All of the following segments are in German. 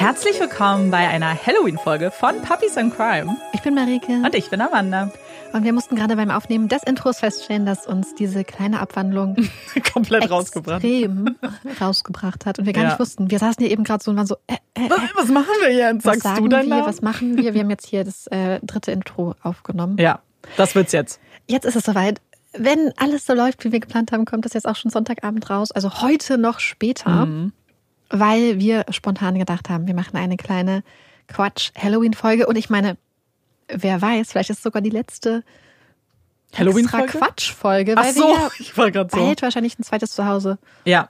Herzlich willkommen bei einer Halloween-Folge von Puppies and Crime. Ich bin Marike. Und ich bin Amanda. Und wir mussten gerade beim Aufnehmen des Intros feststellen, dass uns diese kleine Abwandlung komplett rausgebracht. rausgebracht hat. Und wir gar Ja. nicht wussten. Wir saßen hier eben gerade so und waren so, äh, äh, Was, was machen wir jetzt? was Sagst sagen du deinen wir, Namen? was machen wir? Wir haben jetzt hier das äh, dritte Intro aufgenommen. Ja, das wird's jetzt. Jetzt ist es soweit. Wenn alles so läuft, wie wir geplant haben, kommt das jetzt auch schon Sonntagabend raus. Also heute noch später, Mhm. Weil wir spontan gedacht haben, wir machen eine kleine Quatsch-Halloween-Folge. Und ich meine, wer weiß, vielleicht ist es sogar die letzte Halloween-Folge? extra Quatsch-Folge, Ach weil so, wir ja ich war so. bald wahrscheinlich ein zweites Zuhause Ja,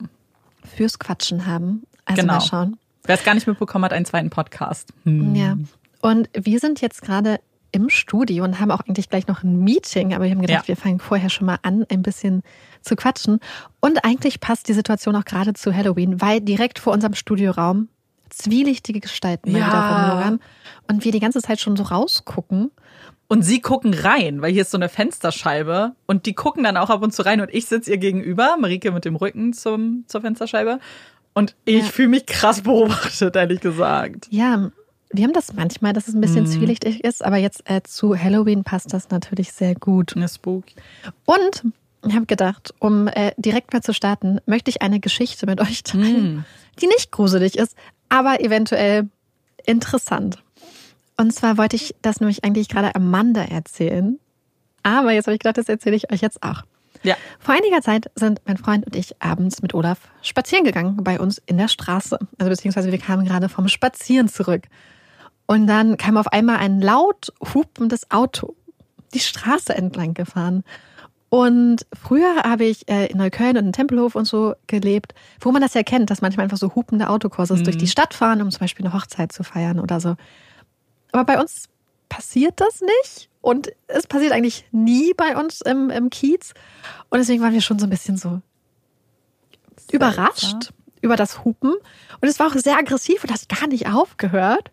fürs Quatschen haben. Also Genau. mal schauen. wer es gar nicht mitbekommen hat, einen zweiten Podcast. Hm. Ja. Und wir sind jetzt gerade im Studio und haben auch eigentlich gleich noch ein Meeting, aber wir haben gedacht, Ja. wir fangen vorher schon mal an, ein bisschen zu quatschen. Und eigentlich passt die Situation auch gerade zu Halloween, weil direkt vor unserem Studioraum zwielichtige Gestalten Ja. rumlungern und wir die ganze Zeit schon so rausgucken. Und sie gucken rein, weil hier ist so eine Fensterscheibe und die gucken dann auch ab und zu rein und ich sitze ihr gegenüber, Marike mit dem Rücken zum, zur Fensterscheibe und ich Ja. fühle mich krass beobachtet, ehrlich gesagt. Ja, wir haben das manchmal, dass es ein bisschen Mhm. zwielichtig ist, aber jetzt äh, zu Halloween passt das natürlich sehr gut. Eine Spooky. Und ich habe gedacht, um äh, direkt mal zu starten, möchte ich eine Geschichte mit euch teilen, Mm. die nicht gruselig ist, aber eventuell interessant. Und zwar wollte ich das nämlich eigentlich gerade Amanda erzählen. Aber jetzt habe ich gedacht, das erzähle ich euch jetzt auch. Ja. Vor einiger Zeit sind mein Freund und ich abends mit Olaf spazieren gegangen bei uns in der Straße. Also beziehungsweise wir kamen gerade vom Spazieren zurück. Und dann kam auf einmal ein laut hupendes Auto die Straße entlang gefahren. Und früher habe ich äh, in Neukölln und in Tempelhof und so gelebt, wo man das ja kennt, dass manchmal einfach so hupende Autokurses durch die Stadt fahren, um zum Beispiel eine Hochzeit zu feiern oder so. Aber bei uns passiert das nicht. Und es passiert eigentlich nie bei uns im, im Kiez. Und deswegen waren wir schon so ein bisschen so überrascht über das Hupen. Und es war auch sehr aggressiv und hat gar nicht aufgehört.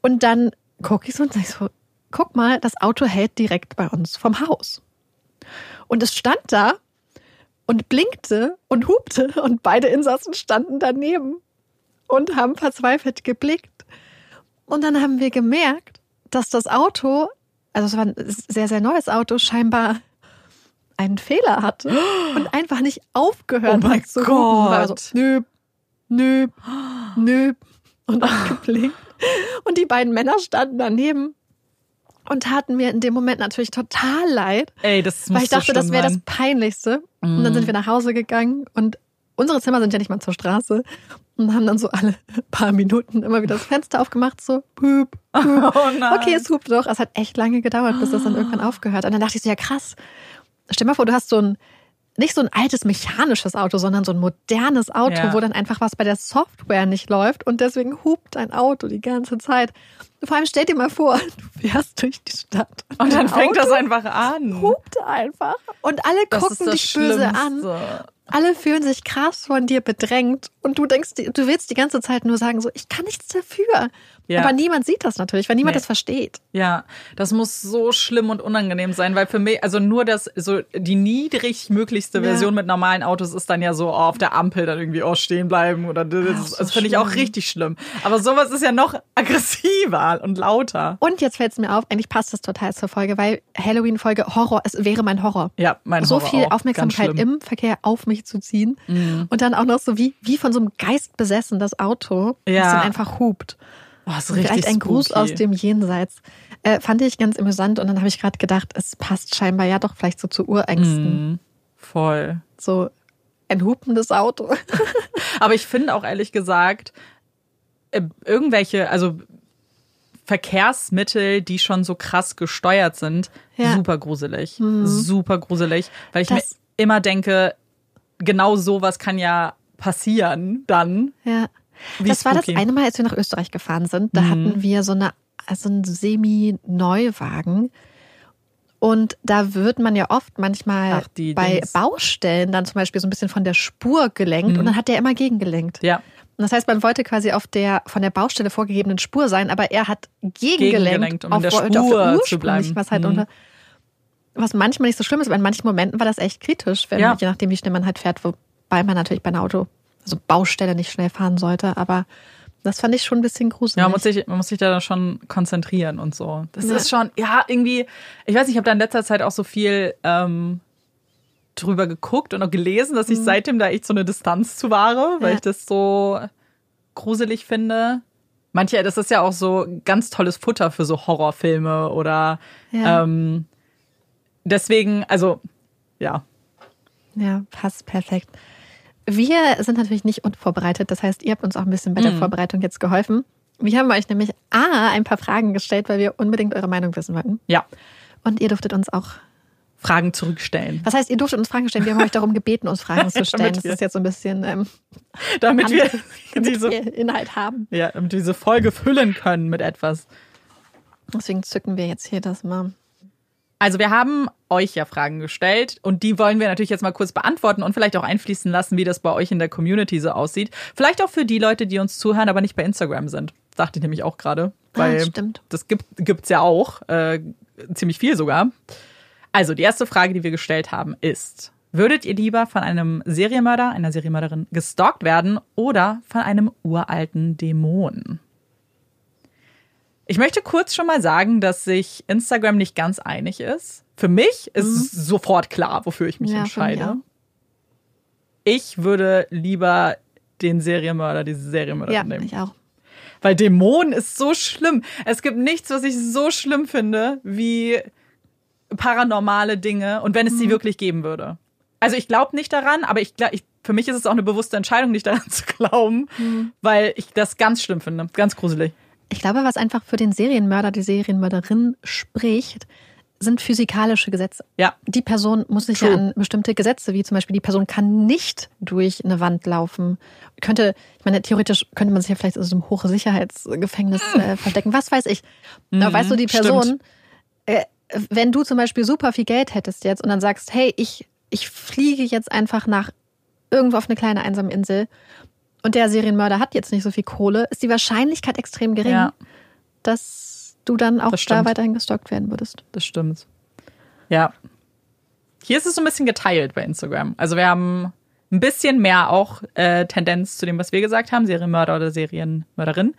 Und dann gucke ich so und sage so, guck mal, das Auto hält direkt bei uns vom Haus. Und es stand da und blinkte und hupte und beide Insassen standen daneben und haben verzweifelt geblickt. Und dann haben wir gemerkt, dass das Auto, also es war ein sehr, sehr neues Auto, scheinbar einen Fehler hatte und einfach nicht aufgehört Oh hat zu hupen. War so, Gott. nö, nö, nö und auch geblinkt. Und die beiden Männer standen daneben und taten mir in dem Moment natürlich total leid, Ey, das weil ich dachte, so das wäre das. Peinlichste. Und dann sind wir nach Hause gegangen und unsere Zimmer sind ja nicht mal zur Straße und haben dann so alle paar Minuten immer wieder das Fenster aufgemacht, so pup. Oh nein. Okay, es hupt doch. Es hat echt lange gedauert, bis das dann irgendwann aufgehört. Und dann dachte ich so, ja krass. Stell mal vor, du hast so ein, nicht so ein altes mechanisches Auto, sondern so ein modernes Auto, Ja. wo dann einfach was bei der Software nicht läuft und deswegen hupt dein Auto die ganze Zeit. Vor allem stell dir mal vor, du fährst durch die Stadt. Und dann dein fängt das Auto einfach an. hupt einfach. Und alle Das gucken das dich böse an. Schlimmste. Alle fühlen sich krass von dir bedrängt und du denkst, du willst die ganze Zeit nur sagen, so, ich kann nichts dafür. Ja. Aber niemand sieht das natürlich, weil niemand Nee. das versteht. Ja, das muss so schlimm und unangenehm sein, weil für mich, also nur das, so die niedrigmöglichste Ja. Version mit normalen Autos ist dann ja so oh, auf der Ampel dann irgendwie oh, stehen bleiben oder das, Ach, das, so das finde ich auch richtig schlimm. Aber sowas ist ja noch aggressiver und lauter. Und jetzt fällt es mir auf, eigentlich passt das total zur Folge, weil Halloween-Folge Horror, es wäre mein Horror. Ja, mein so Horror viel auch. Aufmerksamkeit. Mhm. im Verkehr auf mich zu ziehen. Und dann auch noch so wie, wie von so einem Geist besessen, das Auto, Ja. das dann einfach hupt. Oh, ist Vielleicht richtig ein Gruß spooky. aus dem Jenseits. Äh, fand ich ganz amüsant und dann habe ich gerade gedacht, es passt scheinbar ja doch vielleicht so zu Urängsten. Mhm. Voll. So ein hupendes Auto. Aber ich finde auch ehrlich gesagt, äh, irgendwelche, also Verkehrsmittel, die schon so krass gesteuert sind, Ja. super gruselig. Super gruselig. Weil ich Das- mir immer denke, genau sowas kann ja passieren dann. Ja. Wie das war das eine Mal, als wir nach Österreich gefahren sind. Da hatten wir so eine, also einen Semi-Neuwagen. Und da wird man ja oft manchmal Ach, bei Dings. Baustellen dann zum Beispiel so ein bisschen von der Spur gelenkt und dann hat der immer gegengelenkt. Ja. Und das heißt, man wollte quasi auf der von der Baustelle vorgegegebenen Spur sein, aber er hat gegengelenkt, Gegengelenkt, um in der auf, Spur auf der zu bleiben. was halt Mhm. unter was manchmal nicht so schlimm ist, aber in manchen Momenten war das echt kritisch, wenn, Ja. je nachdem, wie schnell man halt fährt, wobei man natürlich bei einer Auto, also Baustelle nicht schnell fahren sollte, aber Das fand ich schon ein bisschen gruselig. Ja, man muss sich, man muss sich da schon konzentrieren und so. Das Ja. ist schon, ja, irgendwie, ich weiß nicht, ich habe da in letzter Zeit auch so viel ähm, drüber geguckt und auch gelesen, dass ich seitdem da echt so eine Distanz zu wahre, weil Mhm. Ja. ich das so gruselig finde. Manche, das ist ja auch so ganz tolles Futter für so Horrorfilme oder Ja. ähm, deswegen, also ja, Ja, passt perfekt. Wir sind natürlich nicht unvorbereitet. Das heißt, ihr habt uns auch ein bisschen bei der Mhm. Vorbereitung jetzt geholfen. Wir haben euch nämlich A, ein paar Fragen gestellt, weil wir unbedingt eure Meinung wissen wollten. ja, Und ihr durftet uns auch, Fragen zurückstellen, was heißt, ihr durftet uns Fragen stellen? Wir haben euch darum gebeten, uns Fragen zu stellen. Das ist jetzt so ein bisschen, ähm, damit wir diese, Inhalt haben. ja, damit wir diese Folge füllen können mit etwas. Deswegen zücken wir jetzt hier das mal. Also wir haben euch ja Fragen gestellt und die wollen wir natürlich jetzt mal kurz beantworten und vielleicht auch einfließen lassen, wie das bei euch in der Community so aussieht. Vielleicht auch für die Leute, die uns zuhören, aber nicht bei Instagram sind. Dachte ich nämlich auch gerade. Weil Ah, stimmt. das gibt gibt's ja auch, äh, ziemlich viel sogar. Also die erste Frage, die wir gestellt haben, ist: Würdet ihr lieber von einem Serienmörder, einer Serienmörderin gestalkt werden oder von einem uralten Dämon? Ich möchte kurz schon mal sagen, dass sich Instagram nicht ganz einig ist. Für mich ist es sofort klar, wofür ich mich Mhm. Ja, mich entscheide. Ich würde lieber den Serienmörder, diese Serienmörderin Ja, nehmen. ich auch. Weil Dämonen ist so schlimm. Es gibt nichts, was ich so schlimm finde wie paranormale Dinge und wenn es Mhm. sie wirklich geben würde. Also ich glaube nicht daran, aber ich, ich für mich ist es auch eine bewusste Entscheidung, nicht daran zu glauben, Mhm. weil ich das ganz schlimm finde, ganz gruselig. Ich glaube, was einfach für den Serienmörder, die Serienmörderin spricht, sind physikalische Gesetze. Ja, Die Person muss sich True. ja an bestimmte Gesetze, wie zum Beispiel die Person kann nicht durch eine Wand laufen. Könnte, ich meine, theoretisch könnte man sich ja vielleicht in so einem Hochsicherheitsgefängnis äh, verstecken, was weiß ich. Aber weißt du, die. Person, äh, wenn du zum Beispiel super viel Geld hättest jetzt und dann sagst, hey, ich, ich fliege jetzt einfach nach irgendwo auf eine kleine einsame Insel und der Serienmörder hat jetzt nicht so viel Kohle, ist die Wahrscheinlichkeit extrem gering, Ja. dass du dann auch da weiterhin gestalkt werden würdest. das stimmt. Ja. Hier ist es so ein bisschen geteilt bei Instagram. Also wir haben ein bisschen mehr auch äh, Tendenz zu dem, was wir gesagt haben, Serienmörder oder Serienmörderin.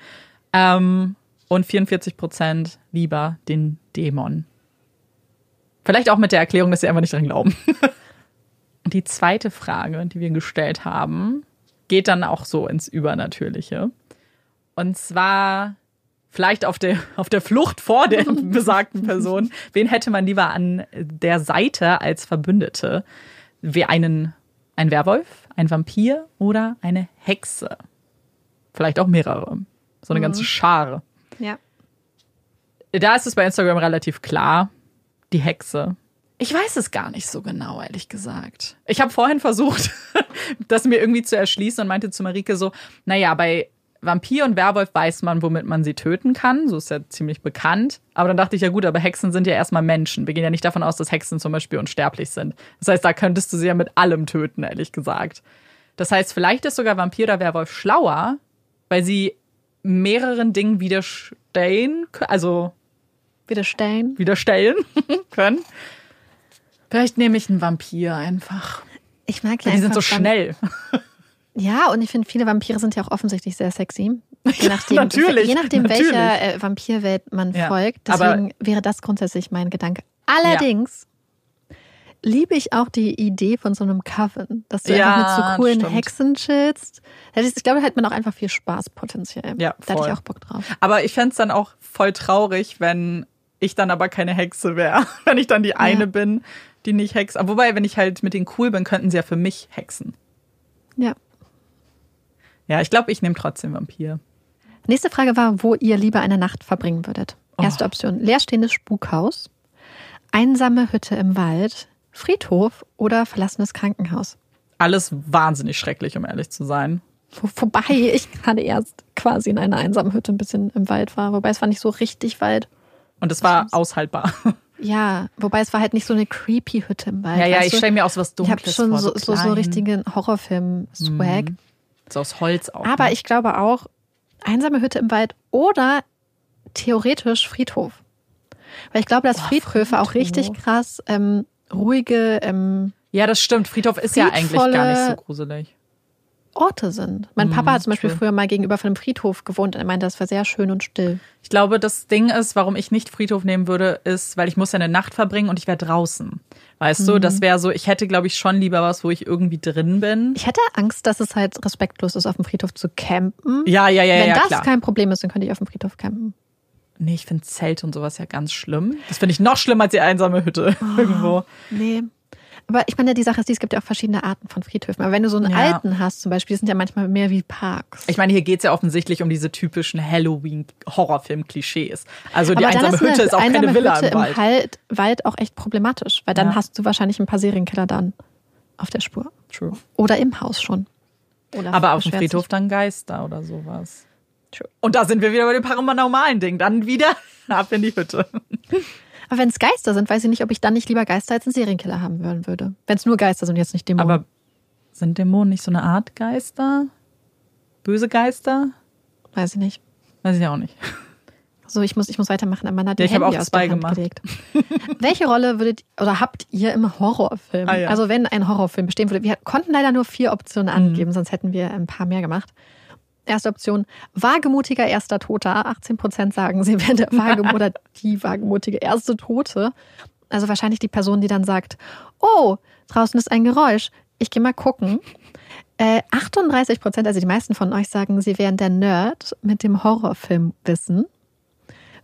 Ähm, und 44 Prozent lieber den Dämon. Vielleicht auch mit der Erklärung, dass sie einfach nicht dran glauben. Und die zweite Frage, die wir gestellt haben, geht dann auch so ins Übernatürliche. Und zwar vielleicht auf der, auf der Flucht vor der besagten Person. Wen hätte man lieber an der Seite als Verbündete? Wer einen, ein Werwolf, ein Vampir oder eine Hexe? Vielleicht auch mehrere. So eine ganze Schar. Ja. Da ist es bei Instagram relativ klar. Die Hexe. Ich weiß es gar nicht so genau, ehrlich gesagt. Ich habe vorhin versucht, das mir irgendwie zu erschließen und meinte zu Marike so, naja, bei Vampir und Werwolf weiß man, womit man sie töten kann. So ist ja ziemlich bekannt. Aber dann dachte ich, ja gut, aber Hexen sind ja erstmal Menschen. Wir gehen ja nicht davon aus, dass Hexen zum Beispiel unsterblich sind. Das heißt, da könntest du sie ja mit allem töten, ehrlich gesagt. Das heißt, vielleicht ist sogar Vampir oder Werwolf schlauer, weil sie mehreren Dingen widerstehen, können- also Widerstellen. widerstellen können. Vielleicht nehme ich einen Vampir einfach. Ich mag ja Die sind so schnell. Ja, und ich finde, viele Vampire sind ja auch offensichtlich sehr sexy. Je nachdem, natürlich, je nachdem natürlich. welcher äh, Vampirwelt man Ja, folgt. Deswegen wäre das grundsätzlich mein Gedanke. Allerdings liebe ich auch die Idee von so einem Coven, dass du Ja, einfach mit so coolen stimmt. Hexen chillst. Ich glaube, da hat man auch einfach viel Spaß potenziell. Ja, Da hätte voll. ich auch Bock drauf. Aber ich fänd's dann auch voll traurig, wenn ich dann aber keine Hexe wäre. Wenn ich dann die eine bin, die nicht hext. Aber wobei, wenn ich halt mit denen cool bin, könnten sie ja für mich hexen. Ja. Ja, ich glaube, ich nehme trotzdem Vampir. Nächste Frage war, wo ihr lieber eine Nacht verbringen würdet. Oh. Erste Option, leerstehendes Spukhaus, einsame Hütte im Wald, Friedhof oder verlassenes Krankenhaus. Alles wahnsinnig schrecklich, um ehrlich zu sein. Wo, wobei ich gerade erst quasi in einer einsamen Hütte ein bisschen im Wald war. Wobei es war nicht so richtig Wald. Und es war aushaltbar. Ja, wobei es war halt nicht so eine creepy Hütte im Wald. Ja, ja, ich stelle mir auch so was Ich habe Dunkles schon vor. so, so, so richtigen Horrorfilm-Swag. So aus Holz auch. Aber ne? ich glaube auch, einsame Hütte im Wald oder theoretisch Friedhof. Weil ich glaube, dass Boah, Friedhöfe auch Friedhof. richtig krass ähm, ruhige ähm, Ja, das stimmt. Friedhof ist ja eigentlich gar nicht so gruselig. Orte sind. Mein Papa hat zum Beispiel früher mal gegenüber von einem Friedhof gewohnt und er meinte, das war sehr schön und still. Ich glaube, das Ding ist, warum ich nicht Friedhof nehmen würde, ist, weil ich muss ja eine Nacht verbringen und ich wäre draußen. Weißt du, das wäre so, ich hätte, glaube ich, schon lieber was, wo ich irgendwie drin bin. Ich hätte Angst, dass es halt respektlos ist, auf dem Friedhof zu campen. Ja, ja, ja, Wenn ja, das klar. kein Problem ist, dann könnte ich auf dem Friedhof campen. Nee, ich finde Zelt und sowas ja ganz schlimm. Das finde ich noch schlimmer als die einsame Hütte irgendwo. Nee. Aber ich meine, die Sache ist, die, es gibt ja auch verschiedene Arten von Friedhöfen. Aber wenn du so einen Ja. alten hast zum Beispiel, die sind ja manchmal mehr wie Parks. Ich meine, hier geht's ja offensichtlich um diese typischen Halloween-Horrorfilm-Klischees. Also die Aber einsame Hütte ist auch keine Villa Hütte im Wald. im Wald, Wald auch echt problematisch, weil dann Ja. hast du wahrscheinlich ein paar Serienkiller dann auf der Spur. True. Oder im Haus schon. Oder Aber auf dem Friedhof sich. dann Geister oder sowas. True. Und da sind wir wieder bei dem paranormalen Ding. Dann wieder ab in die Hütte. Aber wenn es Geister sind, weiß ich nicht, ob ich dann nicht lieber Geister als einen Serienkiller haben wollen würde. Wenn es nur Geister sind, jetzt nicht Dämonen. Aber sind Dämonen nicht so eine Art Geister? Böse Geister? weiß ich nicht. Weiß ich auch nicht. So, ich muss, ich muss weitermachen. Amanda hat die Ja, ich habe Handy auch aus zwei gemacht. gelegt. Welche Rolle würdet oder habt ihr im Horrorfilm? Ah, ja. Also wenn ein Horrorfilm bestehen würde. Wir konnten leider nur vier Mhm. Optionen angeben, sonst hätten wir ein paar mehr gemacht. Erste Option, wagemutiger erster Toter. 18 Prozent sagen, sie wären der Wagem oder die wagemutige erste Tote. Also wahrscheinlich die Person, die dann sagt, oh, draußen ist ein Geräusch. Ich gehe mal gucken. Äh, 38 Prozent, also die meisten von euch sagen, sie wären der Nerd mit dem Horrorfilmwissen.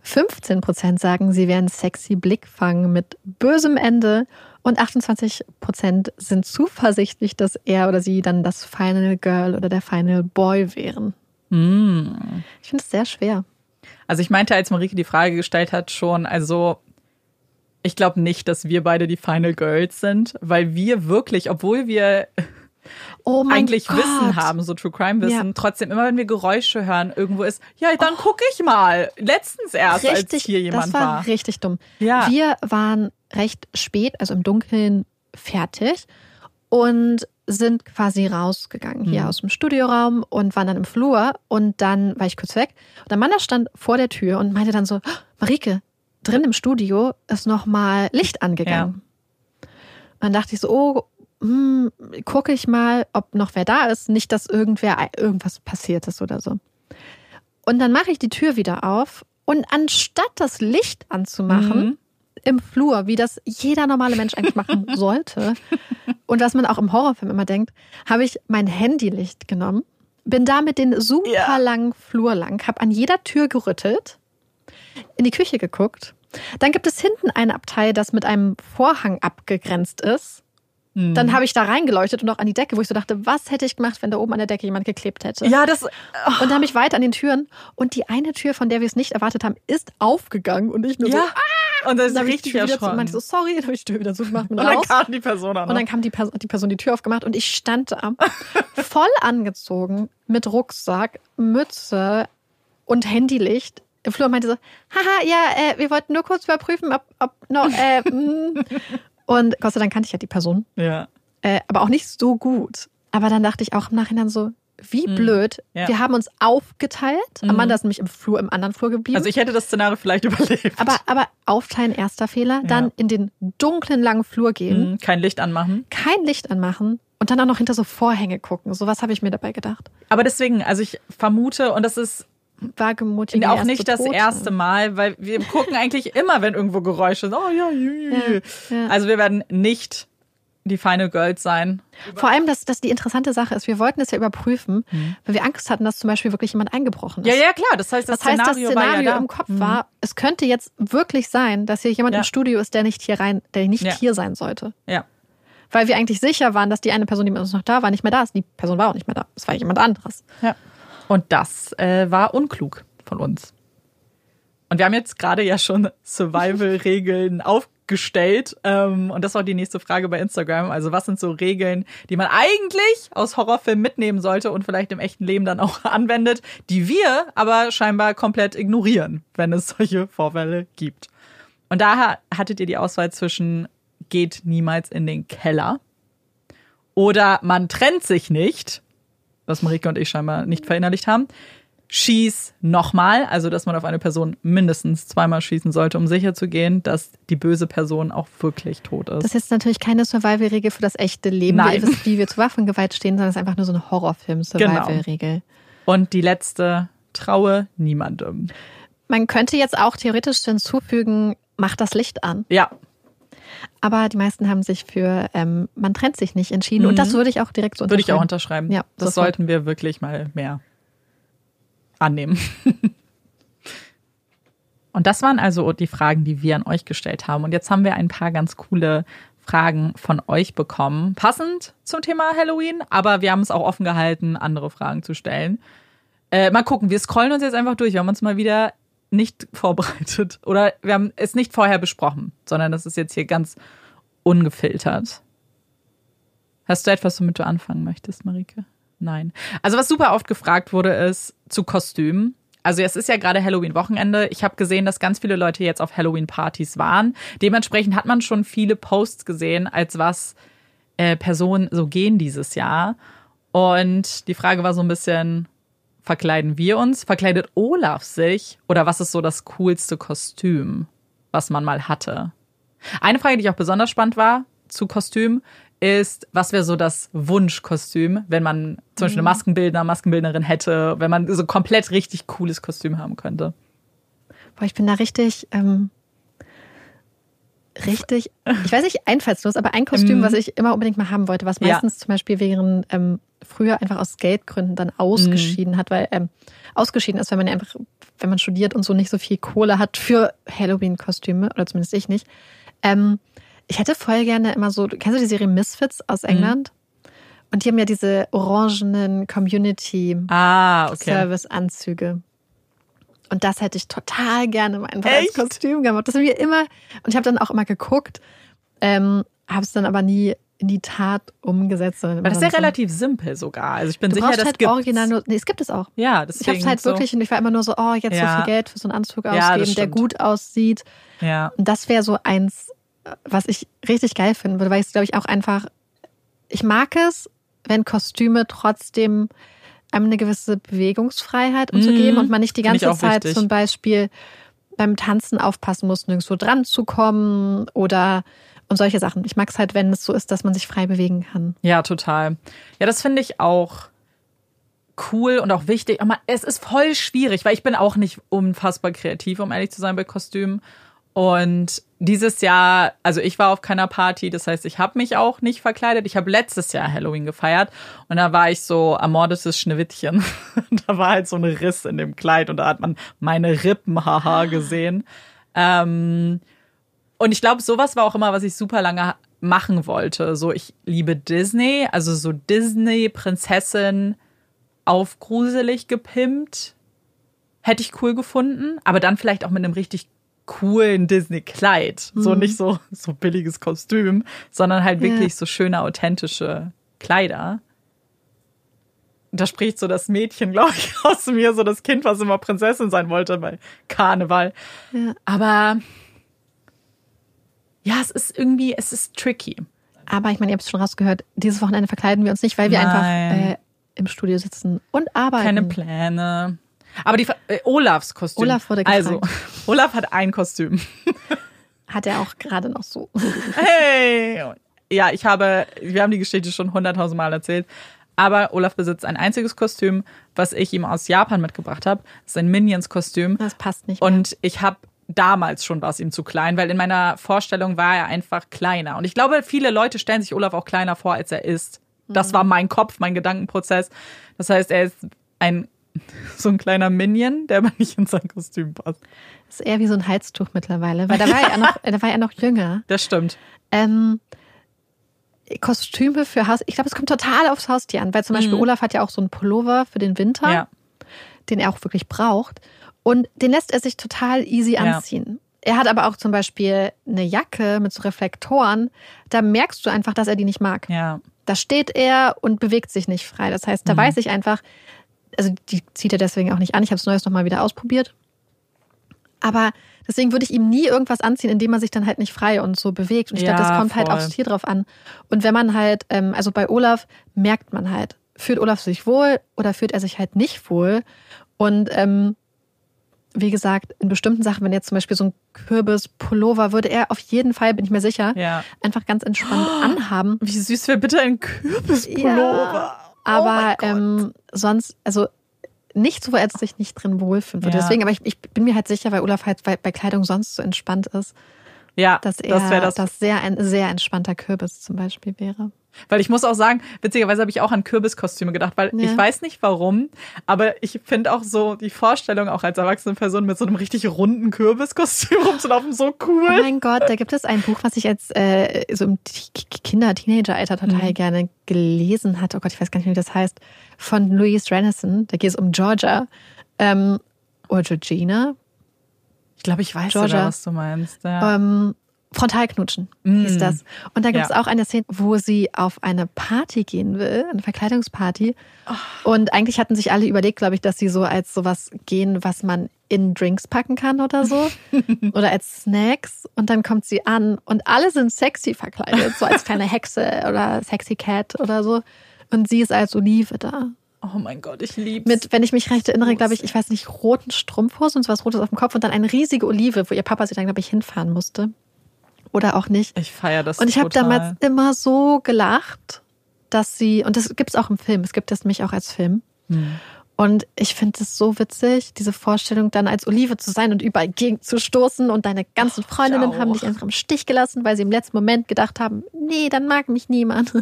15 Prozent sagen, sie wären sexy Blickfang mit bösem Ende. Und 28 Prozent sind zuversichtlich, dass er oder sie dann das Final Girl oder der Final Boy wären. Mm. Ich finde es sehr schwer. Also ich meinte, als Marike die Frage gestellt hat, schon, also ich glaube nicht, dass wir beide die Final Girls sind, weil wir wirklich, obwohl wir Oh mein eigentlich Gott. Wissen haben, so True Crime Wissen, Ja. trotzdem immer, wenn wir Geräusche hören, irgendwo ist, ja, dann guck ich mal. Letztens erst, als Richtig, hier jemand das war, war. richtig dumm. Ja. Wir waren recht spät, also im Dunkeln fertig und sind quasi rausgegangen hier Mhm. aus dem Studioraum und waren dann im Flur und dann war ich kurz weg und der Mann da stand vor der Tür und meinte dann so, "Oh, Marike, drin im Studio ist noch mal Licht angegangen. Und dann dachte ich so, oh, hm, gucke ich mal, ob noch wer da ist, nicht, dass irgendwer irgendwas passiert ist oder so. Und dann mache ich die Tür wieder auf und anstatt das Licht anzumachen Mhm. im Flur, wie das jeder normale Mensch eigentlich machen sollte und was man auch im Horrorfilm immer denkt, habe ich mein Handylicht genommen, bin damit den super Ja. langen Flur lang, habe an jeder Tür gerüttelt, in die Küche geguckt. Dann gibt es hinten ein Abteil, das mit einem Vorhang abgegrenzt ist. Mhm. Dann habe ich da reingeleuchtet und auch an die Decke, wo ich so dachte, was hätte ich gemacht, wenn da oben an der Decke jemand geklebt hätte? Ja, das, Und dann habe ich weiter an den Türen und die eine Tür, von der wir es nicht erwartet haben, ist aufgegangen und ich nur so, ja. ah, Und das ist dann ich die richtig Tür wieder zu und erschrocken. meinte so, sorry, dann habe ich die Tür wieder zugemacht und Und dann kam die Person noch. Und dann kam die Person, die Person die Tür aufgemacht und ich stand da voll angezogen mit Rucksack, Mütze und Handylicht im Flur und meinte so, haha, ja, äh, wir wollten nur kurz überprüfen, ob, ob noch, äh, mm. Und Gott sei Dank kannte ich ja die Person, ja. äh, aber auch nicht so gut. Aber dann dachte ich auch im Nachhinein so, wie blöd. Mhm. Ja. Wir haben uns aufgeteilt. Amanda ist nämlich im Flur, im anderen Flur geblieben. Also ich hätte das Szenario vielleicht überlebt. aber, aber aufteilen, erster Fehler. Dann in den dunklen, langen Flur gehen Mhm, kein Licht anmachen. kein Licht anmachen und dann auch noch hinter so Vorhänge gucken. So was habe ich mir dabei gedacht. Aber deswegen, also ich vermute, und das ist Wagemutige auch erste nicht das erste Mal, weil wir gucken eigentlich immer, wenn irgendwo Geräusche sind. Oh ja. Ja, ja. Also wir werden nicht die Final Girls sein. Vor allem, dass das die interessante Sache ist. Wir wollten es ja überprüfen, weil wir Angst hatten, dass zum Beispiel wirklich jemand eingebrochen ist. Mhm. Ja, ja, klar. Das heißt, das, Das heißt, das Szenario, Szenario war ja. Mhm. im Kopf war, es könnte jetzt wirklich sein, dass hier jemand Ja. im Studio ist, der nicht hier rein, der nicht Ja. hier sein sollte. Ja. Weil wir eigentlich sicher waren, dass die eine Person, die mit uns noch da war, nicht mehr da ist. Die Person war auch nicht mehr da. Es war jemand anderes. ja. Und das äh, war unklug von uns. Und wir haben jetzt gerade ja schon Survival-Regeln aufgestellt. Ähm, und das war die nächste Frage bei Instagram. Also was sind so Regeln, die man eigentlich aus Horrorfilmen mitnehmen sollte und vielleicht im echten Leben dann auch anwendet, die wir aber scheinbar komplett ignorieren, wenn es solche Vorfälle gibt. Und daher hattet ihr die Auswahl zwischen geht niemals in den Keller oder man trennt sich nicht, was Marike und ich scheinbar nicht verinnerlicht haben. schieß nochmal, also dass man auf eine Person mindestens zweimal schießen sollte, um sicher zu gehen, dass die böse Person auch wirklich tot ist. Das ist jetzt natürlich keine Survival-Regel für das echte Leben, Nein. wie, wie wir zu Waffengewalt stehen, sondern es ist einfach nur so eine Horrorfilm-Survival-Regel. Und die letzte, traue niemandem. Man könnte jetzt auch theoretisch hinzufügen, mach das Licht an. Ja, Aber die meisten haben sich für ähm, man trennt sich nicht entschieden. Und Mhm. das würde ich auch direkt so würde ich auch unterschreiben. unterschreiben. Ja, das sofort. sollten wir wirklich mal mehr annehmen. Und das waren also die Fragen, die wir an euch gestellt haben. Und jetzt haben wir ein paar ganz coole Fragen von euch bekommen. Passend zum Thema Halloween, aber wir haben es auch offen gehalten, andere Fragen zu stellen. Äh, mal gucken, wir scrollen uns jetzt einfach durch. Wir haben uns mal wieder nicht vorbereitet oder wir haben es nicht vorher besprochen, sondern das ist jetzt hier ganz ungefiltert. Hast du etwas, womit du anfangen möchtest, Marike? Nein. Also was super oft gefragt wurde, ist zu Kostümen. Also es ist ja gerade Halloween-Wochenende. Ich habe gesehen, dass ganz viele Leute jetzt auf Halloween-Partys waren. Dementsprechend hat man schon viele Posts gesehen, als was äh, Personen so gehen dieses Jahr. Und die Frage war so ein bisschen, verkleiden wir uns? Verkleidet Olaf sich? Oder was ist so das coolste Kostüm, was man mal hatte? Eine Frage, die auch besonders spannend war zu Kostüm, ist, was wäre so das Wunschkostüm, wenn man zum Beispiel eine Maskenbildner, Maskenbildnerin hätte, wenn man so komplett richtig cooles Kostüm haben könnte. Boah, ich bin da richtig, ähm, richtig, ich weiß nicht, einfallslos, aber ein Kostüm, Ähm, was ich immer unbedingt mal haben wollte, was ja. meistens zum Beispiel während ähm, früher einfach aus Geldgründen dann ausgeschieden hat, weil ähm, ausgeschieden ist, wenn man ja einfach, wenn man studiert und so nicht so viel Kohle hat für Halloween-Kostüme, oder zumindest ich nicht. Ähm, ich hätte voll gerne immer so, kennst du die Serie Misfits aus England? Und die haben ja diese orangenen Community Ah, okay. Service-Anzüge. Und das hätte ich total gerne mal einfach Echt? als Kostüm gemacht. Das haben wir immer, und ich habe dann auch immer geguckt, ähm, habe es dann aber nie in die Tat umgesetzt. sondern Aber das ist ja so- relativ simpel sogar. Also ich bin Du sicher, das halt gibt's. original nur, nee, es gibt es auch. Ja, Ich deswegen habe es halt so. wirklich und ich war immer nur so, oh, jetzt Ja. so viel Geld für so einen Anzug Ja, das ausgeben, der stimmt. gut aussieht. Ja. Und das wäre so eins, was ich richtig geil finden würde, weil ich glaube ich auch einfach, ich mag es, wenn Kostüme trotzdem einem eine gewisse Bewegungsfreiheit Mhm. geben und man nicht die ganze Zeit wichtig. zum Beispiel beim Tanzen aufpassen muss, nirgendwo dran zu kommen oder und solche Sachen. Ich mag es halt, wenn es so ist, dass man sich frei bewegen kann. Ja, total. Ja, das finde ich auch cool und auch wichtig. Aber es ist voll schwierig, weil ich bin auch nicht unfassbar kreativ, um ehrlich zu sein, bei Kostümen. Und dieses Jahr, also ich war auf keiner Party, das heißt, ich habe mich auch nicht verkleidet. Ich habe letztes Jahr Halloween gefeiert und da war ich so ermordetes Schneewittchen. da war halt so ein Riss in dem Kleid und da hat man meine Rippen, haha, gesehen. Ähm, und ich glaube, sowas war auch immer, was ich super lange machen wollte. So, ich liebe Disney, also so Disney-Prinzessin aufgruselig gepimpt. Hätte ich cool gefunden, aber dann vielleicht auch mit einem richtig coolen Disney-Kleid. So nicht so, so billiges Kostüm, sondern halt Ja. wirklich so schöne, authentische Kleider. Da spricht so das Mädchen, glaube ich, aus mir, so das Kind, was immer Prinzessin sein wollte bei Karneval. Ja. Aber ja, es ist irgendwie, es ist tricky. Aber ich meine, ihr habt es schon rausgehört, dieses Wochenende verkleiden wir uns nicht, weil wir Nein. einfach äh, im Studio sitzen und arbeiten. Keine Pläne. Aber die äh, Olafs Kostüm. Olaf wurde gefragt. Also, Olaf hat ein Kostüm. Hat er auch gerade noch so. Hey! Ja, ich habe, wir haben die Geschichte schon hunderttausend Mal erzählt. Aber Olaf besitzt ein einziges Kostüm, was ich ihm aus Japan mitgebracht habe. Das ist ein Minions-Kostüm. Das passt nicht. Mehr. Und ich habe damals schon war es ihm zu klein, weil in meiner Vorstellung war er einfach kleiner. Und ich glaube, viele Leute stellen sich Olaf auch kleiner vor, als er ist. Das war mein Kopf, mein Gedankenprozess. Das heißt, er ist ein so ein kleiner Minion, der aber nicht in sein Kostüm passt. Das ist eher wie so ein Halstuch mittlerweile, weil da war er noch, da war er noch jünger. Das stimmt. Ähm, Kostüme für Haus. Ich glaube, es kommt total aufs Haustier an, weil zum Beispiel Olaf hat ja auch so einen Pullover für den Winter, Mhm. Ja. den er auch wirklich braucht. Und den lässt er sich total easy Ja. anziehen. Er hat aber auch zum Beispiel eine Jacke mit so Reflektoren. Da merkst du einfach, dass er die nicht mag. Ja. Da steht er und bewegt sich nicht frei. Das heißt, da Mhm. weiß ich einfach, also die zieht er deswegen auch nicht an. Ich habe es neues nochmal wieder ausprobiert. Aber deswegen würde ich ihm nie irgendwas anziehen, indem man sich dann halt nicht frei und so bewegt. Und ich glaube, Ja, das kommt halt voll. aufs Tier drauf an. Und wenn man halt, ähm, also bei Olaf merkt man halt, fühlt Olaf sich wohl oder fühlt er sich halt nicht wohl. Und ähm, wie gesagt, in bestimmten Sachen, wenn jetzt zum Beispiel so ein Kürbispullover, würde er auf jeden Fall, bin ich mir sicher, Ja. einfach ganz entspannt anhaben. Wie süß wäre bitte ein Kürbispullover. Ja, aber ähm, sonst, also nichts, wo er sich nicht drin wohlfühlen würde. Ja. Deswegen, aber ich, ich bin mir halt sicher, weil Olaf halt bei, bei Kleidung sonst so entspannt ist, ja, dass er das das. das sehr ein sehr entspannter Kürbis zum Beispiel wäre. Weil ich muss auch sagen, witzigerweise habe ich auch an Kürbiskostüme gedacht, weil Ja. ich weiß nicht warum, aber ich finde auch so die Vorstellung, auch als erwachsene Person mit so einem richtig runden Kürbiskostüm rumzulaufen, so Oh cool. mein Gott, da gibt es ein Buch, was ich als äh, so im T- Kinder-, Teenager-Alter total Mhm. gerne gelesen hatte. Oh Gott, ich weiß gar nicht, wie das heißt. Von Louise Renison. Da geht es um Georgia. Ähm, oder Georgina. Ich glaube, ich weiß Georgia. sogar, was du meinst. Ja. Ähm, Frontalknutschen hieß Mm. das. Und da gibt es Ja. auch eine Szene, wo sie auf eine Party gehen will, eine Verkleidungsparty. Oh. Und eigentlich hatten sich alle überlegt, glaube ich, dass sie so als sowas gehen, was man in Drinks packen kann oder so. oder als Snacks. Und dann kommt sie an und alle sind sexy verkleidet, so als kleine Hexe oder Sexy Cat oder so. Und sie ist als Olive da. oh mein Gott, ich lieb's. Mit, wenn ich mich recht erinnere, glaube ich, ich weiß nicht, roten Strumpfhosen und so was Rotes auf dem Kopf und dann eine riesige Olive, wo ihr Papa sie dann, glaube ich, hinfahren musste. Oder auch nicht. ich feiere das Und ich habe damals immer so gelacht, dass sie, und das gibt es auch im Film, es gibt das nämlich auch als Film. Hm. Und ich finde es so witzig, diese Vorstellung, dann als Olive zu sein und überall gegen zu stoßen und deine ganzen Freundinnen auch. haben dich einfach im Stich gelassen, weil sie im letzten Moment gedacht haben, nee, dann mag mich niemand.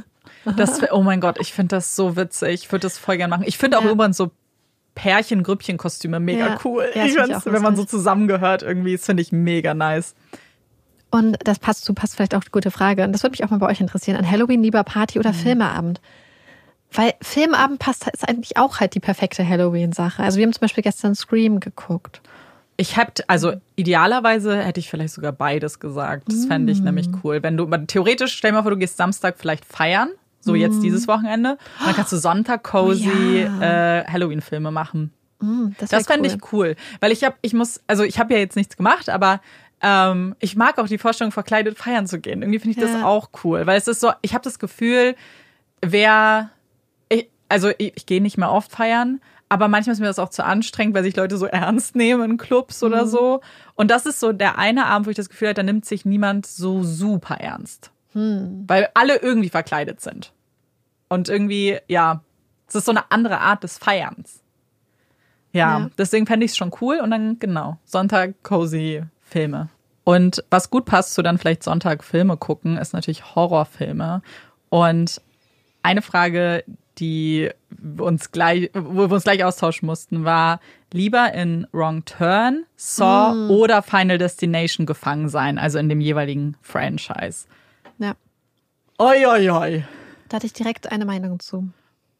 Das, oh mein Gott, ich finde das so witzig. Ich würde das voll gern machen. Ich finde auch Ja. übrigens so Pärchen, Grüppchen-Kostüme mega Ja. cool. Ja, ich ich wenn man so zusammengehört irgendwie, das finde ich mega nice. Und das passt zu, passt vielleicht auch eine gute Frage. Und das würde mich auch mal bei euch interessieren. An Halloween lieber Party Mhm. oder Filmeabend? Weil Filmeabend passt, ist eigentlich auch halt die perfekte Halloween-Sache. Also wir haben zum Beispiel gestern Scream geguckt. Ich hätte, also idealerweise hätte ich vielleicht sogar beides gesagt. Das fände ich nämlich Mm. cool. Wenn du, theoretisch, stell dir mal vor, du gehst Samstag vielleicht feiern, so jetzt dieses Wochenende, und dann kannst du Sonntag cozy Mm. Oh ja. äh, Halloween-Filme machen. Mm, das Das fände cool. ich cool. Weil ich habe, ich muss, also ich habe ja jetzt nichts gemacht, aber ähm, ich mag auch die Vorstellung, verkleidet feiern zu gehen. Irgendwie finde ich das Ja. auch cool. Weil es ist so, ich habe das Gefühl, wer, ich, also ich, ich gehe nicht mehr oft feiern, aber manchmal ist mir das auch zu anstrengend, weil sich Leute so ernst nehmen in Clubs Mhm. oder so. Und das ist so der eine Abend, wo ich das Gefühl habe, da nimmt sich niemand so super ernst. Hm. Weil alle irgendwie verkleidet sind. Und irgendwie, ja, es ist so eine andere Art des Feierns. Ja, Ja. deswegen fände ich es schon cool. Und dann, genau, Sonntag cozy Filme. Und was gut passt zu dann vielleicht Sonntag Filme gucken, ist natürlich Horrorfilme. Und eine Frage, die uns gleich, wo wir uns gleich austauschen mussten, war lieber in Wrong Turn, Saw oder Final Destination gefangen sein, also in dem jeweiligen Franchise. Ja, Oi, oi, oi. da hatte ich direkt eine Meinung zu.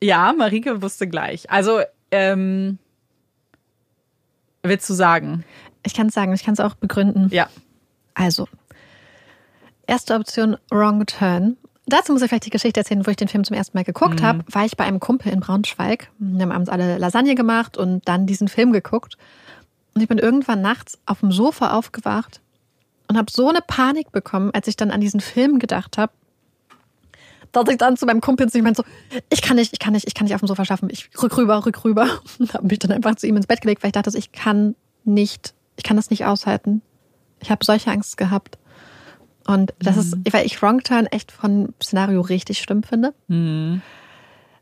Ja, Marike wusste gleich. Also, ähm, willst du sagen? Ich kann es sagen, ich kann es auch begründen. Ja. Also, erste Option, Wrong Turn. Dazu muss ich vielleicht die Geschichte erzählen, wo ich den Film zum ersten Mal geguckt habe. War ich bei einem Kumpel in Braunschweig. Wir haben abends alle Lasagne gemacht und dann diesen Film geguckt. Und ich bin irgendwann nachts auf dem Sofa aufgewacht und habe so eine Panik bekommen, als ich dann an diesen Film gedacht habe, dass ich dann zu meinem Kumpel und ich meinte so, ich kann nicht, ich kann nicht, ich kann nicht auf dem Sofa schaffen. Ich rück rüber, rück rüber. Und habe mich dann einfach zu ihm ins Bett gelegt, weil ich dachte, ich kann nicht, ich kann das nicht aushalten. Ich habe solche Angst gehabt. Und das ist, weil ich Wrong Turn echt von Szenario richtig schlimm finde.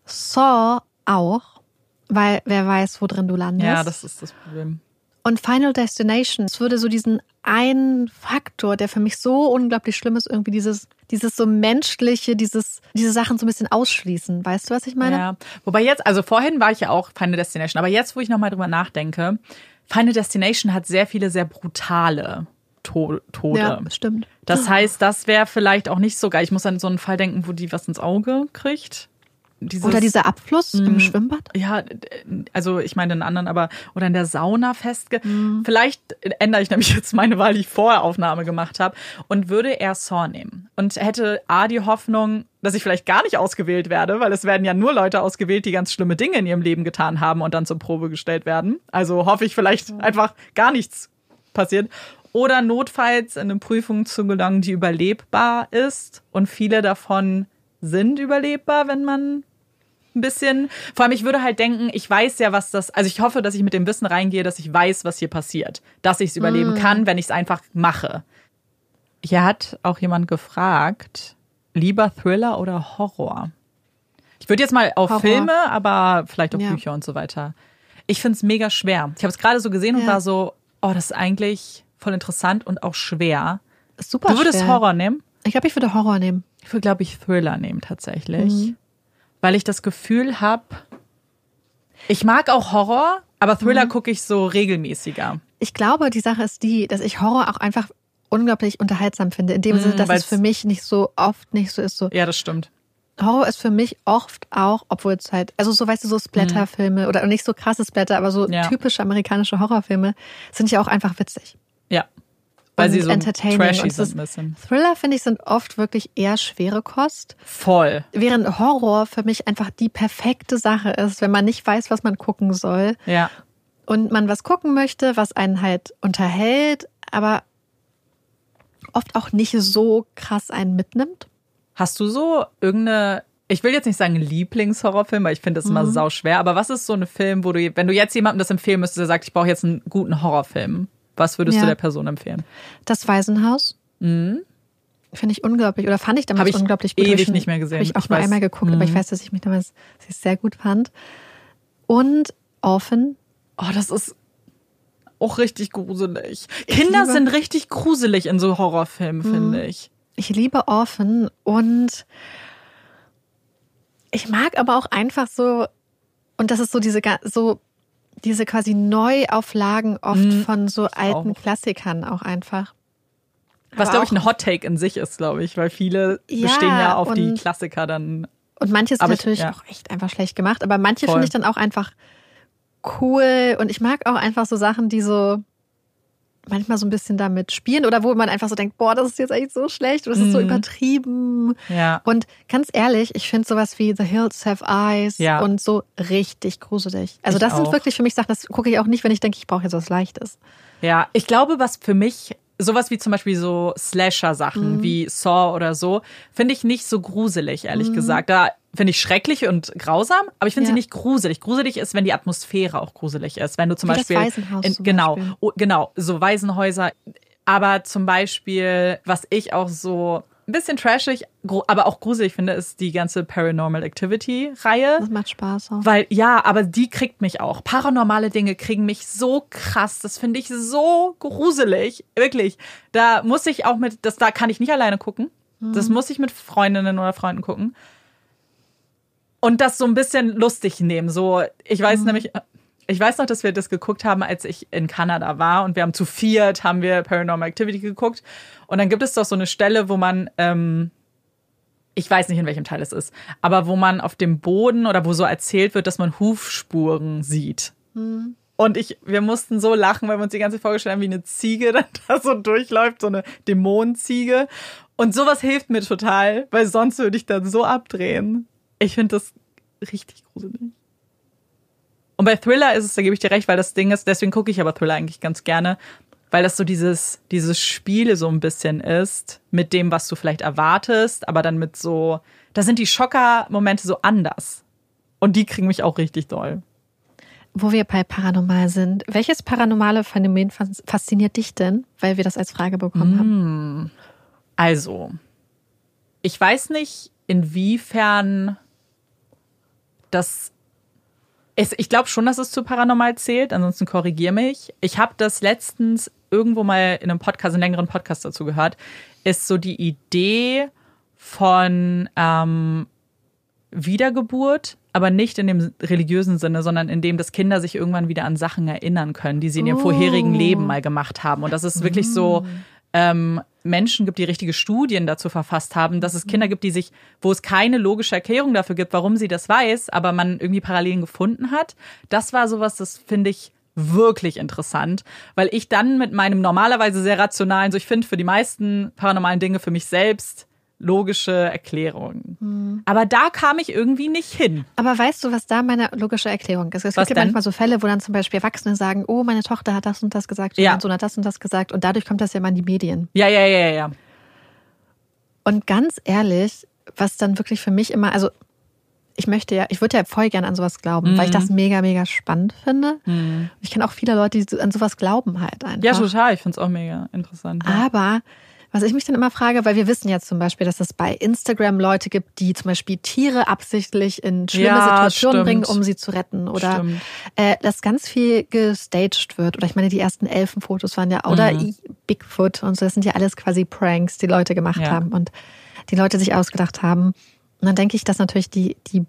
Saw auch, weil wer weiß, wo drin du landest. Ja, das ist das Problem. Und Final Destination, es würde so diesen einen Faktor, der für mich so unglaublich schlimm ist, irgendwie dieses, dieses so menschliche, dieses, diese Sachen so ein bisschen ausschließen. Weißt du, was ich meine? Ja. Wobei jetzt, also vorhin war ich ja auch Final Destination, aber jetzt, wo ich nochmal drüber nachdenke, Final Destination hat sehr viele sehr brutale to Tode. Ja, stimmt. Das heißt, das wäre vielleicht auch nicht so geil. Ich muss an so einen Fall denken, wo die was ins Auge kriegt. Dieses, Oder dieser Abfluss Mhm. im Schwimmbad? Ja, also ich meine den anderen, aber oder in der Sauna festge. Vielleicht ändere ich nämlich jetzt meine Wahl, die ich vorher Aufnahme gemacht habe und würde eher Saw nehmen und hätte a die Hoffnung, dass ich vielleicht gar nicht ausgewählt werde, weil es werden ja nur Leute ausgewählt, die ganz schlimme Dinge in ihrem Leben getan haben und dann zur Probe gestellt werden. Also hoffe ich vielleicht einfach gar nichts passiert. Oder notfalls in eine Prüfung zu gelangen, die überlebbar ist und viele davon sind überlebbar, wenn man ein bisschen. Vor allem, ich würde halt denken, ich weiß ja, was das, also ich hoffe, dass ich mit dem Wissen reingehe, dass ich weiß, was hier passiert. Dass ich es überleben kann, wenn ich es einfach mache. Hier hat auch jemand gefragt, lieber Thriller oder Horror? Ich würde jetzt mal auf Horror. Filme, aber vielleicht auch Ja. Bücher und so weiter. Ich finde es mega schwer. Ich habe es gerade so gesehen und Ja. war so, oh, das ist eigentlich voll interessant und auch schwer. Ist super Du würdest schwer. Horror nehmen? Ich glaube, ich würde Horror nehmen. Ich würde, glaube ich, Thriller nehmen tatsächlich. Mhm. Weil ich das Gefühl habe, ich mag auch Horror, aber Mhm. Thriller gucke ich so regelmäßiger. Ich glaube, die Sache ist die, dass ich Horror auch einfach unglaublich unterhaltsam finde. In dem Sinne, dass es für mich nicht so oft nicht so ist. So Ja, das stimmt. Horror ist für mich oft auch, obwohl es halt, also so weißt du, so Splatterfilme oder nicht so krasse Splatter, aber so Mhm. Ja. typische amerikanische Horrorfilme sind ja auch einfach witzig. Weil Und sie so entertaining. trashy Und sind ein bisschen. Thriller, finde ich, sind oft wirklich eher schwere Kost. Voll. Während Horror für mich einfach die perfekte Sache ist, wenn man nicht weiß, was man gucken soll Ja. und man was gucken möchte, was einen halt unterhält, aber oft auch nicht so krass einen mitnimmt. Hast du so irgendeine, ich will jetzt nicht sagen Lieblingshorrorfilm, weil ich finde das immer Mhm. sau schwer, aber was ist so ein Film, wo du, wenn du jetzt jemandem das empfehlen müsstest, der sagt, ich brauche jetzt einen guten Horrorfilm, was würdest du Ja. der Person empfehlen? Das Waisenhaus. Finde ich unglaublich, oder fand ich damals Mhm. Ich unglaublich gut. ewig nicht mehr gesehen. Habe ich auch Ich nur weiß. Mhm. einmal geguckt, aber ich weiß, dass ich mich damals ich sehr gut fand. Und Orphan. Oh, das ist auch richtig gruselig. Kinder liebe- sind richtig gruselig in so Horrorfilmen, finde ich. Ich liebe Orphan und ich mag aber auch einfach so, und das ist so diese, so, diese quasi Neuauflagen oft von so alten Mhm. auch. Klassikern auch einfach. Was, glaube ich, ein Hot Take in sich ist, glaube ich, weil viele Ja, bestehen ja auf die Klassiker dann. Und manches ich- natürlich ja. auch echt einfach schlecht gemacht, aber manche finde ich dann auch einfach cool und ich mag auch einfach so Sachen, die so manchmal so ein bisschen damit spielen oder wo man einfach so denkt, boah, das ist jetzt eigentlich so schlecht oder das ist so Mhm. übertrieben. Ja. Und ganz ehrlich, ich finde sowas wie The Hills Have Eyes Ja. und so richtig gruselig. Also Ich das sind auch. wirklich für mich Sachen, das gucke ich auch nicht, wenn ich denke, ich brauche jetzt was Leichtes. Ja, ich glaube, was für mich, sowas wie zum Beispiel so Slasher-Sachen Mhm. wie Saw oder so, finde ich nicht so gruselig, ehrlich gesagt. Da finde ich schrecklich und grausam, aber ich finde Ja. sie nicht gruselig. Gruselig ist, wenn die Atmosphäre auch gruselig ist. Wenn du zum Wie das Beispiel. Waisenhaus in, zum genau, Beispiel. oh, genau, so Waisenhäuser. Aber zum Beispiel, was ich auch so ein bisschen trashig, aber auch gruselig finde, ist die ganze Paranormal Activity-Reihe. Das macht Spaß auch. Weil, ja, aber die kriegt mich auch. Paranormale Dinge kriegen mich so krass. Das finde ich so gruselig. Wirklich. Da muss ich auch mit, das, da kann ich nicht alleine gucken. Das muss ich mit Freundinnen oder Freunden gucken. Und das so ein bisschen lustig nehmen. So, ich weiß nämlich, ich weiß noch, dass wir das geguckt haben, als ich in Kanada war und wir haben zu viert, haben wir Paranormal Activity geguckt. Und dann gibt es doch so eine Stelle, wo man, ähm, ich weiß nicht, in welchem Teil es ist, aber wo man auf dem Boden oder wo so erzählt wird, dass man Hufspuren sieht. Und ich, wir mussten so lachen, weil wir uns die ganze Zeit vorgestellt haben, wie eine Ziege dann da so durchläuft, so eine Dämonenziege. Und sowas hilft mir total, weil sonst würde ich dann so abdrehen. Ich finde das richtig gruselig. Und bei Thriller ist es, da gebe ich dir recht, weil das Ding ist, deswegen gucke ich aber Thriller eigentlich ganz gerne, weil das so dieses, dieses Spiel so ein bisschen ist mit dem, was du vielleicht erwartest, aber dann mit so, da sind die Schocker-Momente so anders. Und die kriegen mich auch richtig doll. Wo wir bei Paranormal sind, welches paranormale Phänomen fas- fasziniert dich denn, weil wir das als Frage bekommen haben? Also, ich weiß nicht, inwiefern das ist. Ich glaube schon, dass es zu paranormal zählt, ansonsten korrigier mich. Ich habe das letztens irgendwo mal in einem Podcast, einen längeren Podcast dazu gehört, ist so die Idee von ähm, Wiedergeburt, aber nicht in dem religiösen Sinne, sondern in dem, dass Kinder sich irgendwann wieder an Sachen erinnern können, die sie in ihrem Oh. vorherigen Leben mal gemacht haben. Und dass es wirklich so ähm, Menschen gibt, die richtige Studien dazu verfasst haben, dass es Kinder gibt, die sich, wo es keine logische Erklärung dafür gibt, warum sie das weiß, aber man irgendwie Parallelen gefunden hat. Das war sowas, das finde ich wirklich interessant, weil ich dann mit meinem normalerweise sehr rationalen, so ich finde für die meisten paranormalen Dinge für mich selbst logische Erklärungen. Aber da kam ich irgendwie nicht hin. Aber weißt du, was da meine logische Erklärung ist? Es Was gibt ja manchmal so Fälle, wo dann zum Beispiel Erwachsene sagen, oh, meine Tochter hat das und das gesagt, Ja. mein Sohn hat das und das gesagt und dadurch kommt das ja immer in die Medien. Ja, ja, ja, ja. Und ganz ehrlich, was dann wirklich für mich immer, also ich möchte ja, ich würde ja voll gerne an sowas glauben, weil ich das mega, mega spannend finde. Ich kenne auch viele Leute, die an sowas glauben halt einfach. Ja, total. Ich finde es auch mega interessant. Ja. Aber was ich mich dann immer frage, weil wir wissen ja zum Beispiel, dass es bei Instagram Leute gibt, die zum Beispiel Tiere absichtlich in schlimme Ja, Situationen stimmt. bringen, um sie zu retten. Oder äh, dass ganz viel gestaged wird. Oder ich meine, die ersten Elfenfotos waren ja, oder Mhm. Bigfoot und so, das sind ja alles quasi Pranks, die Leute gemacht Ja. haben und die Leute sich ausgedacht haben. Und dann denke ich, dass natürlich die, die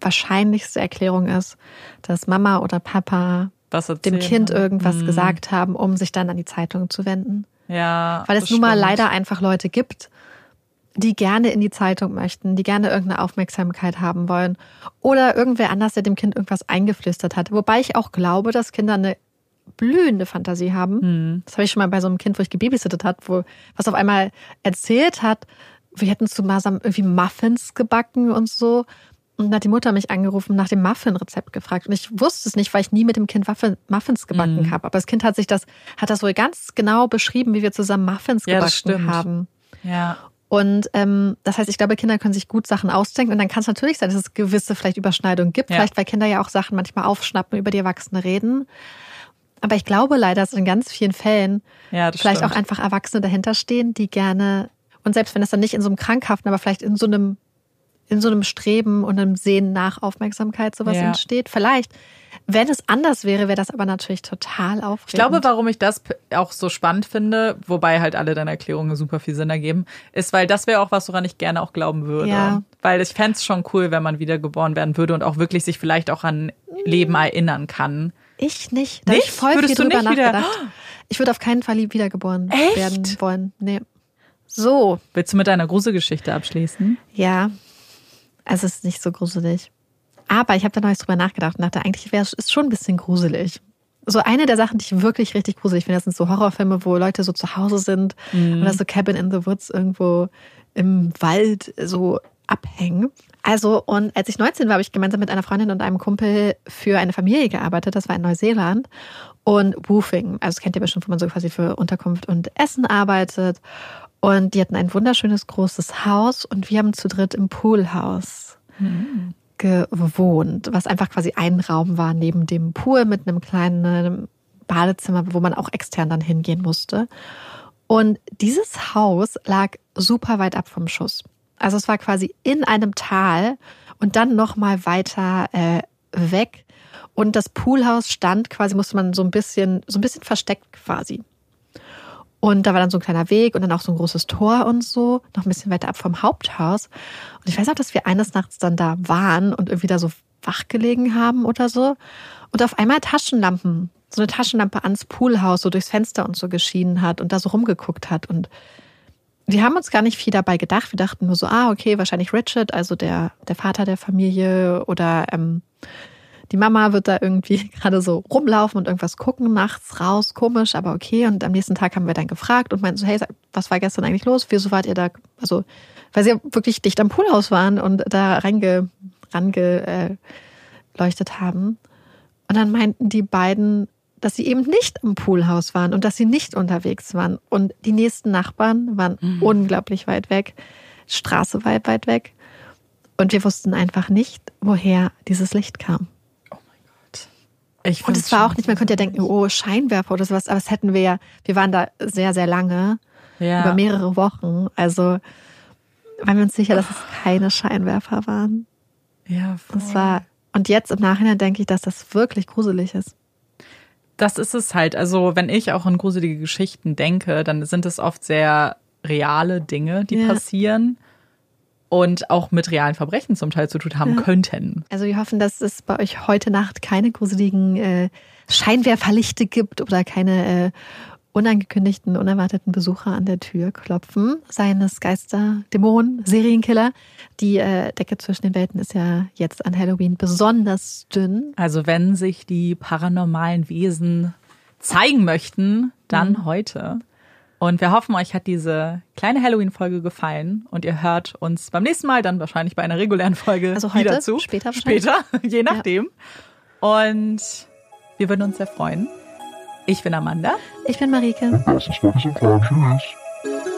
wahrscheinlichste Erklärung ist, dass Mama oder Papa dem Kind irgendwas Mhm. gesagt haben, um sich dann an die Zeitung zu wenden. Ja. Weil es nun mal leider einfach Leute gibt, die gerne in die Zeitung möchten, die gerne irgendeine Aufmerksamkeit haben wollen. Oder irgendwer anders, der dem Kind irgendwas eingeflüstert hat. Wobei ich auch glaube, dass Kinder eine blühende Fantasie haben. Mhm. Das habe ich schon mal bei so einem Kind, wo ich gebabysittet hat, wo was auf einmal erzählt hat, wir hätten zusammen irgendwie Muffins gebacken und so. Und dann hat die Mutter mich angerufen, nach dem Muffin-Rezept gefragt. Und ich wusste es nicht, weil ich nie mit dem Kind Waffel- Muffins gebacken Mhm. habe. Aber das Kind hat sich das, hat das wohl ganz genau beschrieben, wie wir zusammen Muffins Ja, gebacken stimmt. haben. Ja. Und ähm, das heißt, ich glaube, Kinder können sich gut Sachen ausdenken. Und dann kann es natürlich sein, dass es gewisse vielleicht Überschneidungen gibt. Ja. Vielleicht, weil Kinder ja auch Sachen manchmal aufschnappen, über die Erwachsene reden. Aber ich glaube leider, dass in ganz vielen Fällen Ja, vielleicht stimmt. auch einfach Erwachsene dahinter stehen, die gerne, und selbst wenn es dann nicht in so einem krankhaften, aber vielleicht in so einem, in so einem Streben und einem Sehen nach Aufmerksamkeit sowas Ja. entsteht. Vielleicht. Wenn es anders wäre, wäre das aber natürlich total aufregend. Ich glaube, warum ich das auch so spannend finde, wobei halt alle deine Erklärungen super viel Sinn ergeben, ist, weil das wäre auch was, woran ich gerne auch glauben würde. Ja. Weil ich fände es schon cool, wenn man wiedergeboren werden würde und auch wirklich sich vielleicht auch an Leben erinnern kann. Ich nicht. Da Nicht? ich voll Würdest viel du nicht wieder- nachgedacht. Ich würde auf keinen Fall wiedergeboren Echt? werden wollen. Nee. So, Willst du mit deiner Gruselgeschichte abschließen? ja. Also es ist nicht so gruselig. Aber ich habe da neulich drüber nachgedacht und dachte, eigentlich wäre es schon ein bisschen gruselig. So eine der Sachen, die ich wirklich richtig gruselig finde, das sind so Horrorfilme, wo Leute so zu Hause sind oder so Cabin in the Woods irgendwo im Wald so abhängen. Also, und als ich 19 war, habe ich gemeinsam mit einer Freundin und einem Kumpel für eine Familie gearbeitet. Das war in Neuseeland. Und Woofing, also das kennt ihr bestimmt, wo man so quasi für Unterkunft und Essen arbeitet. Und die hatten ein wunderschönes großes Haus und wir haben zu dritt im Poolhaus gewohnt, was einfach quasi ein Raum war neben dem Pool mit einem kleinen Badezimmer, wo man auch extern dann hingehen musste. Und dieses Haus lag super weit ab vom Schuss. Also es war quasi in einem Tal und dann noch mal weiter äh, weg. Und das Poolhaus stand quasi, musste man so ein bisschen, so ein bisschen versteckt quasi. Und da war dann so ein kleiner Weg und dann auch so ein großes Tor und so, noch ein bisschen weiter ab vom Haupthaus. Und ich weiß auch, dass wir eines Nachts dann da waren und irgendwie da so wach gelegen haben oder so. Und auf einmal Taschenlampen, so eine Taschenlampe ans Poolhaus, so durchs Fenster und so geschienen hat und da so rumgeguckt hat. Und wir haben uns gar nicht viel dabei gedacht. Wir dachten nur so, ah, okay, wahrscheinlich Richard, also der, der Vater der Familie oder ähm, die Mama wird da irgendwie gerade so rumlaufen und irgendwas gucken, nachts raus, komisch, aber okay. Und am nächsten Tag haben wir dann gefragt und meinten so, hey, was war gestern eigentlich los? Wieso wart ihr da? Also, weil sie ja wirklich dicht am Poolhaus waren und da reinge, rangeleuchtet haben. Und dann meinten die beiden, dass sie eben nicht am Poolhaus waren und dass sie nicht unterwegs waren. Und die nächsten Nachbarn waren unglaublich weit weg, Straße weit, weit weg. Und wir wussten einfach nicht, woher dieses Licht kam. Ich Und es war auch nicht, man könnte ja denken, oh, Scheinwerfer oder sowas, aber das hätten wir ja, wir waren da sehr, sehr lange, ja. über mehrere Wochen. Also waren wir uns sicher, dass es keine Scheinwerfer waren. Ja, voll. Das war, und jetzt im Nachhinein denke ich, dass das wirklich gruselig ist. das ist es halt. Also, wenn ich auch an gruselige Geschichten denke, dann sind es oft sehr reale Dinge, die Ja. passieren und auch mit realen Verbrechen zum Teil zu tun haben Ja. könnten. Also wir hoffen, dass es bei euch heute Nacht keine gruseligen äh, Scheinwerferlichte gibt oder keine äh, unangekündigten, unerwarteten Besucher an der Tür klopfen. Seien es Geister, Dämonen, Serienkiller. Die äh, Decke zwischen den Welten ist ja jetzt an Halloween besonders dünn. Also, wenn sich die paranormalen Wesen zeigen möchten, dann Mhm. heute. Und wir hoffen, euch hat diese kleine Halloween-Folge gefallen und ihr hört uns beim nächsten Mal dann wahrscheinlich bei einer regulären Folge Also heute? wieder zu. Später wahrscheinlich? Später, je nachdem. Und wir würden uns sehr freuen. Ich bin Amanda. Ich bin Marike. Das ist Tschüss.